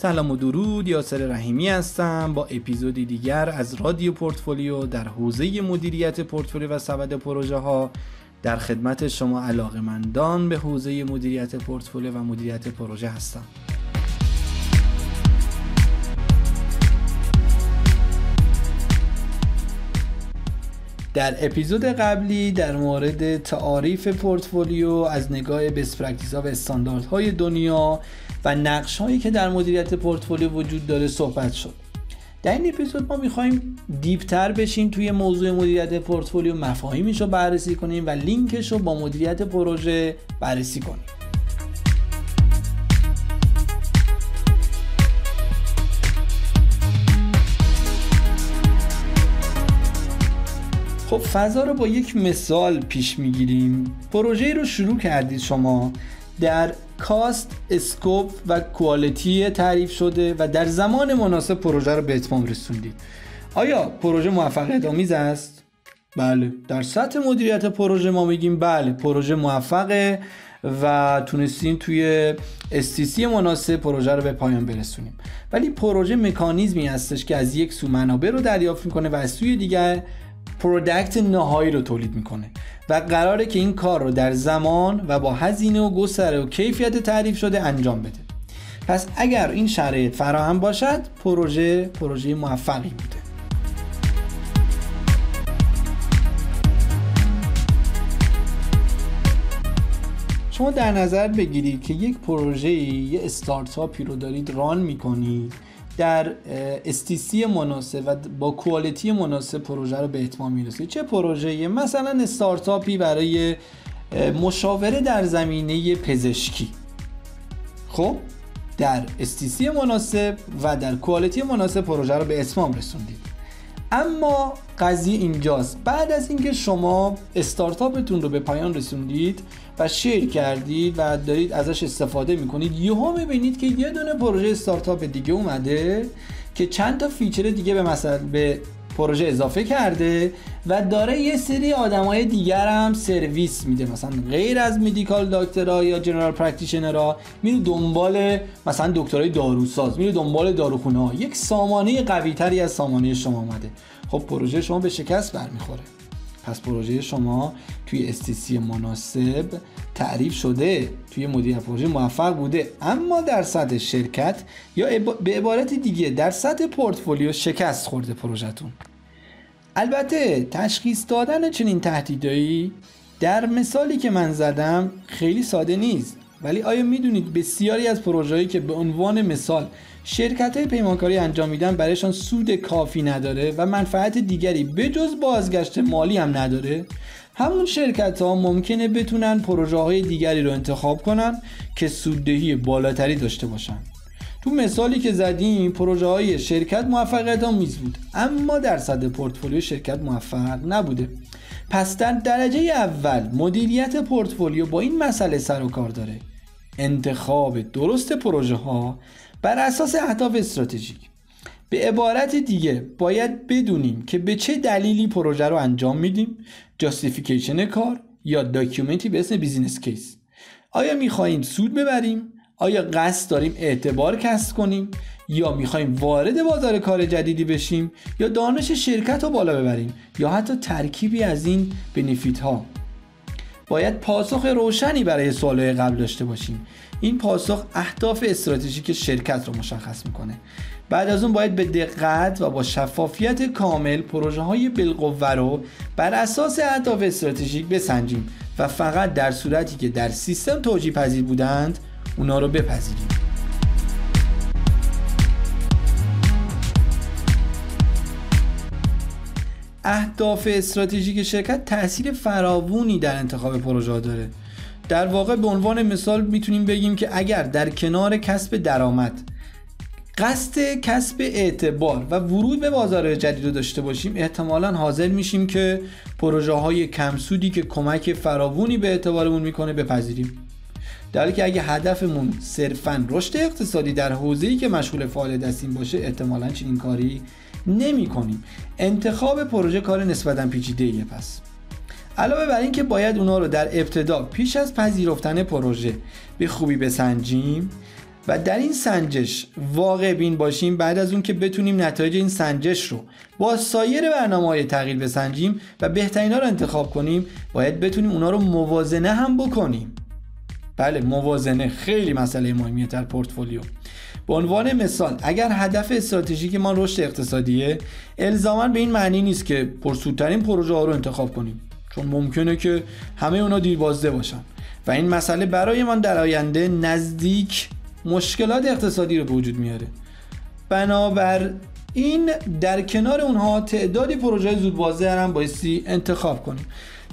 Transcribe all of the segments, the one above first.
سلام و درود یاسر رحیمی هستم با اپیزودی دیگر از رادیو پورتفولیو در حوزه مدیریت پورتفولیو و سبد پروژه ها در خدمت شما علاقمندان به حوزه مدیریت پورتفولیو و مدیریت پروژه هستم. در اپیزود قبلی در مورد تعاریف پورتفولیو از نگاه practice ها و استانداردهای دنیا و نقش هایی که در مدیریت پورتفولیو وجود داره صحبت شد. در این اپیزود ما می‌خوایم دیپتر بشیم توی موضوع مدیریت پورتفولیو مفاهیمش رو بررسی کنیم و لینکش رو با مدیریت پروژه بررسی کنیم. خب فضا رو با یک مثال پیش می‌گیریم. پروژه رو شروع کردید شما. در cost scope و quality تعریف شده و در زمان مناسب پروژه رو به اتمام رسوندید. آیا پروژه موفقیت آمیز است؟ بله. در سطح مدیریت پروژه ما میگیم بله پروژه موفقه و تونستیم توی STC مناسب پروژه رو به پایان برسونیم. ولی پروژه مکانیزمی هستش که از یک سو منابع رو دریافت می‌کنه و از سوی دیگر product نهایی رو تولید می‌کنه و قراره که این کار رو در زمان و با هزینه و گستره و کیفیت تعریف شده انجام بده. پس اگر این شرایط فراهم باشد پروژه پروژه موفقی بوده شما در نظر بگیرید که یک پروژه یه استارتاپی رو دارید ران می‌کنید در استیسی مناسب و با کوالیتی مناسب پروژه رو به اتمام می‌رسه. چه پروژه مثلا استارتاپی برای مشاوره در زمینه پزشکی. خب؟ در STC مناسب و در quality مناسب پروژه رو به اتمام رسوندید. اما قضیه اینجاست. بعد از اینکه شما استارتاپتون رو به پایان رسوندید و share کردید و دارید ازش استفاده می‌کنید یهو می‌بینید که یه دونه پروژه استارتاپ دیگه اومده که چند تا feature دیگه به مثلا به پروژه اضافه کرده و داره یه سری آدمای دیگر هم سرویس میده. مثلا غیر از medical دکترها یا general practitioner ها میره دنبال مثلا دکترای داروساز میره دنبال داروخونه ها یک سامانه قوی تری از سامانه شما اومده. خب پروژه شما به شکست برمیخوره. پس پروژه شما توی STC مناسب تعریف شده توی مدیر پروژه موفق بوده. اما در سطح شرکت یا به عبارت دیگه در سطح پورتفولیو شکست خورده پروژهتون. البته تشخیص دادن چنین تهدیدایی در مثالی که من زدم خیلی ساده نیست. ولی آیا می‌دونید بسیاری از پروژه‌ای که به عنوان مثال شرکت های پیمانکاری انجام میدن برایشان سود کافی نداره و منفعت دیگری بجز بازگشت مالی هم نداره؟ همون شرکت ها ممکنه بتونن پروژه های دیگری رو انتخاب کنن که سوددهی بالاتری داشته باشن. تو مثالی که زدیم پروژه های شرکت موفقیت آمیز بود. اما در صد پورتفولیو شرکت موفق نبوده. پس در درجه اول مدیریت پورتفولیو با این مسئله سر و کار داره. انتخاب درست پروژه ها بر اساس اهداف استراتژیک. به عبارت دیگه باید بدونیم که به چه دلیلی پروژه رو انجام میدیم. justification کار یا document ی به اسم business case. آیا می‌خواهیم سود ببریم؟ آیا قصد داریم اعتبار کسب کنیم؟ یا می‌خوایم وارد بازار کار جدیدی بشیم؟ یا دانش شرکت رو بالا ببریم؟ یا حتی ترکیبی از این بنفیت ها باید پاسخ روشنی برای سوالهای قبل داشته باشیم. این پاسخ اهداف استراتژیک شرکت رو مشخص می‌کنه. بعد از اون باید به دقت و با شفافیت کامل پروژه های بالقوه رو بر اساس اهداف استراتژیک بسنجیم و فقط در صورتی که در سیستم توجیه پذیر بودند اونا رو بپذیریم. اهداف استراتژیک شرکت تاثیر فراوونی در انتخاب پروژه داره. در واقع به عنوان مثال می‌تونیم بگیم که اگر در کنار کسب درآمد قصد کسب اعتبار و ورود به بازار جدید رو داشته باشیم احتمالا حاضر میشیم که پروژه های کمسودی که کمک فراوونی به اعتبارمون می‌کنه بپذیریم. در حالی که اگه هدفمون صرفا رشد اقتصادی در حوزه‌ای که مشغول فعالیت هستیم باشه احتمالا چنین کاری نمی کنیم. انتخاب پروژه کار نسبتا پیچیده پس. علاوه بر اینکه باید اونا رو در ابتدا پیش از پذیرفتن پروژه به خوبی بسنجیم و در این سنجش واقع بین باشیم بعد از اون که بتونیم نتایج این سنجش رو با سایر برنامه های تغییر بسنجیم و بهترین ها رو انتخاب کنیم باید بتونیم اونا رو موازنه هم بکنیم. بله موازنه. خیلی مسئله مهمیه در پورتفولیو. به عنوان مثال اگر هدف استراتژیک ما رشد اقتصادیه الزاما به این معنی نیست که پرسودترین پروژه ها رو انتخاب کنیم چون ممکنه که همه اونا دیربازده باشن. و این مسئله برای ما در آینده نزدیک مشکلات اقتصادی رو به وجود میاره. بنابر این در کنار اونها تعدادی پروژه زودبازده هم بایستی انتخاب کنیم.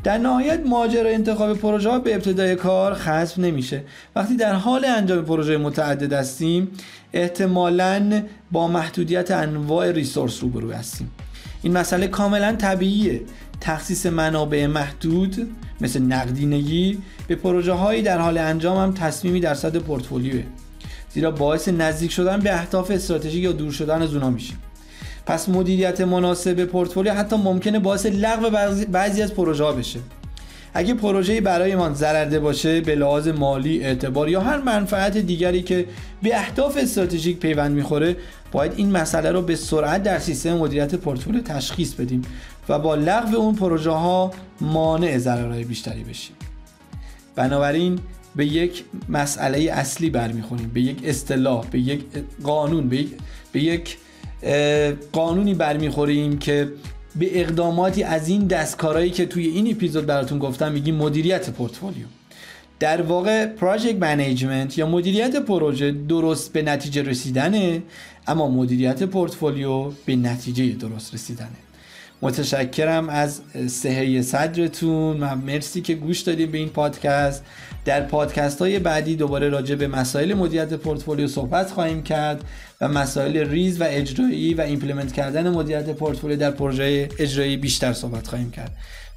در نهایت ماجرای انتخاب پروژه ها به ابتدای کار خصف نمیشه. وقتی در حال انجام پروژه متعدد هستیم احتمالا با محدودیت انواع ریسورس روبرو هستیم. این مسئله کاملا طبیعیه. تخصیص منابع محدود مثل نقدینگی به پروژه هایی در حال انجام هم تصمیمی در صد پورتفولیوه. زیرا باعث نزدیک شدن به اهداف استراتژیک یا دور شدن از اونا میشه. پس مدیریت مناسب پورتفولیو حتی ممکنه باعث لغو بعضی از پروژه ها بشه. اگه پروژه برای ما ضررده باشه به لحاظ مالی اعتبار یا هر منفعت دیگری که به اهداف استراتژیک پیوند می‌خوره باید این مسئله رو به سرعت در سیستم مدیریت پورتفولیو تشخیص بدیم و با لغو اون پروژه ها مانع ضررهای بیشتری بشیم. بنابراین به یک مسئله اصلی برمیخوریم به یک اصطلاح به یک قانون به یک, به یک قانونی برمیخوریم که به اقداماتی از این دست کارهایی که توی این اپیزود براتون گفتم میگیم مدیریت پورتفولیو. در واقع project management یا مدیریت پروژه درست به نتیجه رسیدنه اما مدیریت پورتفولیو به نتیجه درست رسیدنه. متشکرم از سعه صدرتون. و مرسی که گوش دادید به این پادکست. در پادکست های بعدی دوباره راجع به مسائل مدیریت پورتفولیو صحبت خواهیم کرد و مسائل ریز و اجرایی و implement کردن مدیریت پورتفولیو در پروژه اجرایی بیشتر صحبت خواهیم کرد.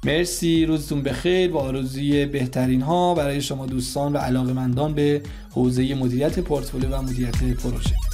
مرسی. روزتون بخیر. با آرزوی بهترین ها برای شما دوستان و علاقمندان به حوزه مدیریت پورتفولیو و مدیریت پروژه.